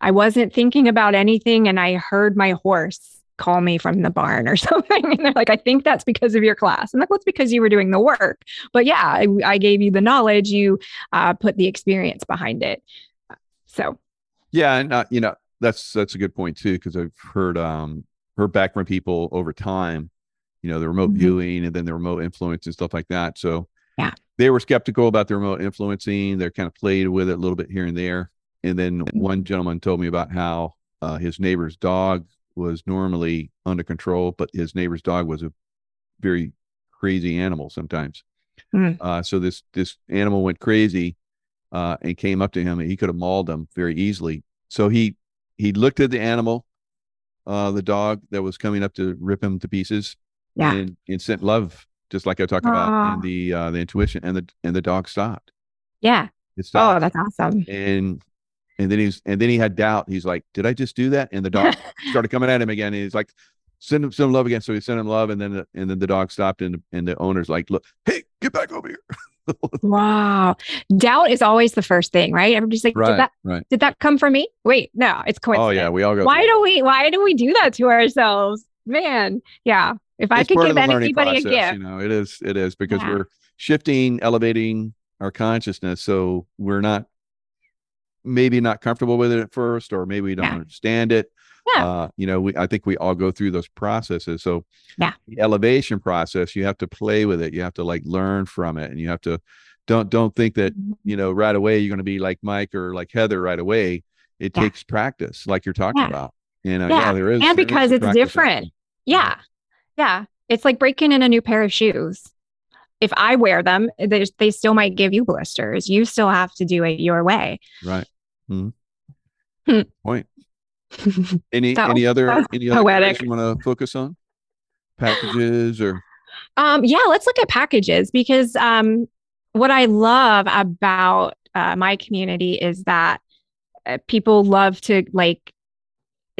I wasn't thinking about anything and I heard my horse call me from the barn or something. And they're like, I think that's because of your class. And like, well, it's because you were doing the work. But yeah, I, I gave you the knowledge, you uh, put the experience behind it. So Yeah, and uh, you know that's that's a good point too because I've heard um heard back from people over time, you know, the remote Mhm. viewing and then the remote influence and stuff like that. So Yeah. they were skeptical about the remote influencing. They're kind of played with it a little bit here and there. And then one gentleman told me about how uh, his neighbor's dog was normally under control, but his neighbor's dog was a very crazy animal sometimes. Mm. Uh, so this this animal went crazy uh, and came up to him, and he could have mauled him very easily. So he he looked at the animal, uh, the dog that was coming up to rip him to pieces, Yeah. and, and sent love, just like I talked about in the uh, the intuition, and the and the dog stopped. yeah. It stopped, Oh, that's awesome. and and then he's and then he had doubt. He's like, "Did I just do that?" And the dog started coming at him again. And he's like, "Send him send him love again." So he sent him love, and then the, and then the dog stopped, and and the owner's like, "Look, hey, get back over here." wow. Doubt is always the first thing, right? Everybody's like, did that right. did that come from me? Wait, no, it's coincidence. Oh yeah, we all go. why do we why do we do that to ourselves man yeah if i it's could give of the learning anybody a gift You know, it is. It is because Yeah. we're shifting, elevating our consciousness, so we're not maybe not comfortable with it at first, or maybe we don't Yeah. understand it. Yeah. Uh, you know, we I think we all go through those processes. So Yeah. the elevation process, you have to play with it. You have to like learn from it, and you have to don't don't think that you know right away you're going to be like Mike or like Heather right away. It Yeah. takes practice, like you're talking about. You know, Yeah. yeah, there is, And because it's different. aspect. yeah yeah it's like breaking in a new pair of shoes if i wear them they, they still might give you blisters you still have to do it your way Right. Mhm. Hmm. Point. Any any other any other poetic. you want to focus on? Packages or Um, yeah, let's look at packages because um, what I love about uh, my community is that uh, people love to like,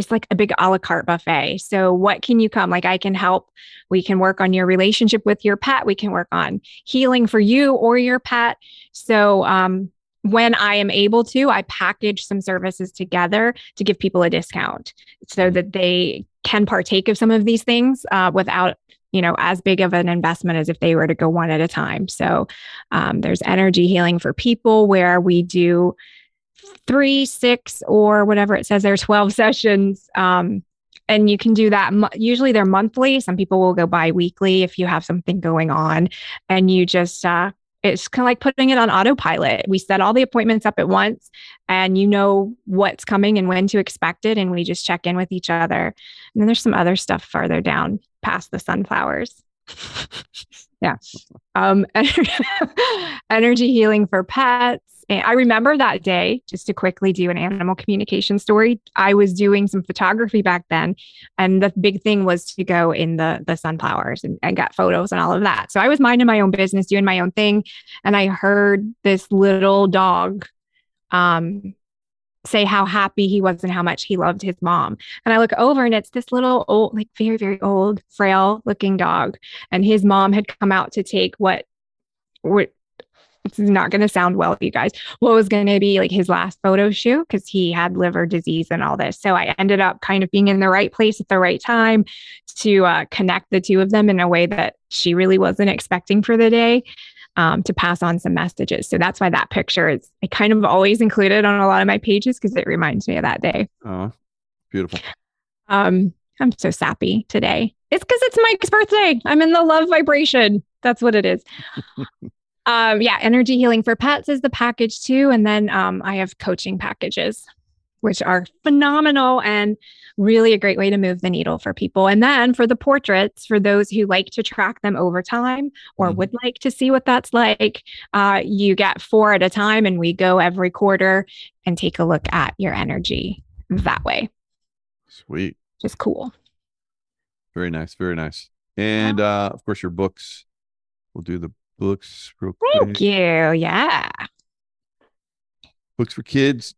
it's like a big a la carte buffet. So, what can you come? Like, I can help. We can work on your relationship with your pet. We can work on healing for you or your pet. So, um, when I am able to, I package some services together to give people a discount so Mhm. that they can partake of some of these things uh, without you know as big of an investment as if they were to go one at a time so um, there's energy healing for people where we do three, six, or whatever it says there, 12 sessions. Um, and you can do that. Usually they're monthly. Some people will go bi weekly if you have something going on. And you just, uh, it's kind of like putting it on autopilot. We set all the appointments up at once and you know what's coming and when to expect it. And we just check in with each other. And then there's some other stuff farther down past the sunflowers. yeah. Um, energy healing for pets. And I remember that day, just to quickly do an animal communication story. I was doing some photography back then, and the big thing was to go in the the sunflowers and, and get photos and all of that. So I was minding my own business, doing my own thing, and I heard this little dog um, say how happy he was and how much he loved his mom. And I look over and it's this little old, like very, very old, frail looking dog. And his mom had come out to take what, what this is not going to sound well, you guys, what was going to be like his last photo shoot because he had liver disease and all this. So I ended up kind of being in the right place at the right time to uh, connect the two of them in a way that she really wasn't expecting for the day um, to pass on some messages. So that's why that picture is I kind of always included on a lot of my pages because it reminds me of that day. Oh, beautiful. Um, I'm so sappy today. It's because it's Mike's birthday. I'm in the love vibration. That's what it is. um, yeah, energy healing for pets is the package too. And then um, I have coaching packages which are phenomenal and really a great way to move the needle for people. And then for the portraits, for those who like to track them over time or mm-hmm. would like to see what that's like, uh, you get four at a time, and we go every quarter and take a look at your energy that way. Sweet. Just cool. Very nice. Very nice. And uh, of course, your books. We'll do the books real quick. Thank you. Yeah. Books for kids.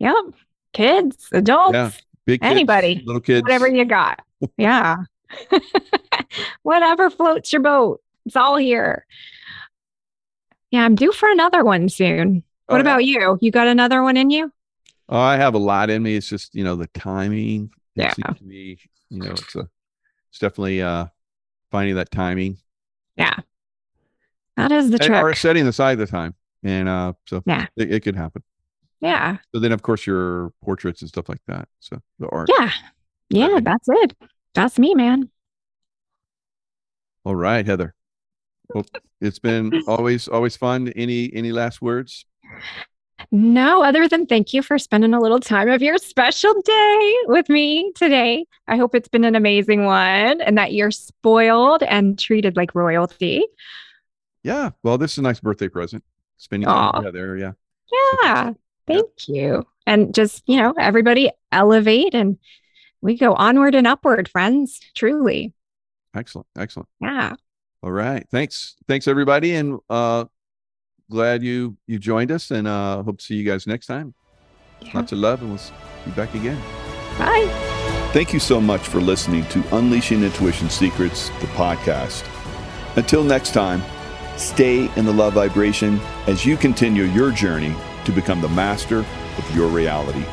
Yep kids, adults, yeah, big kids, anybody, little kids, whatever you got. yeah. whatever floats your boat. It's all here. Yeah, I'm due for another one soon. What oh, about you? You got another one in you? Oh, I have a lot in me. It's just, you know, the timing. Yeah. to me, you know, it's a it's definitely uh finding that timing. Yeah. That is the trick. Or setting aside the time. And uh so yeah, it, it could happen. Yeah. So then, of course, your portraits and stuff like that. So the art. Yeah. Yeah, that's it. That's me, man. All right, Heather. Well, it's been always always fun. Any any last words? No, other than thank you for spending a little time of your special day with me today. I hope it's been an amazing one and that you're spoiled and treated like royalty. Yeah. Well, this is a nice birthday present. Spending time Aww. together. Yeah. Yeah. Thank you. And just, you know, everybody elevate and we go onward and upward, friends, truly. Excellent. Excellent. Yeah. All right. Thanks. Thanks everybody. And uh glad you you joined us and uh hope to see you guys next time. Yeah. Lots of love and we'll be back again. Bye. Thank you so much for listening to Unleashing Intuition Secrets, the podcast. Until next time, stay in the love vibration as you continue your journey to become the master of your reality.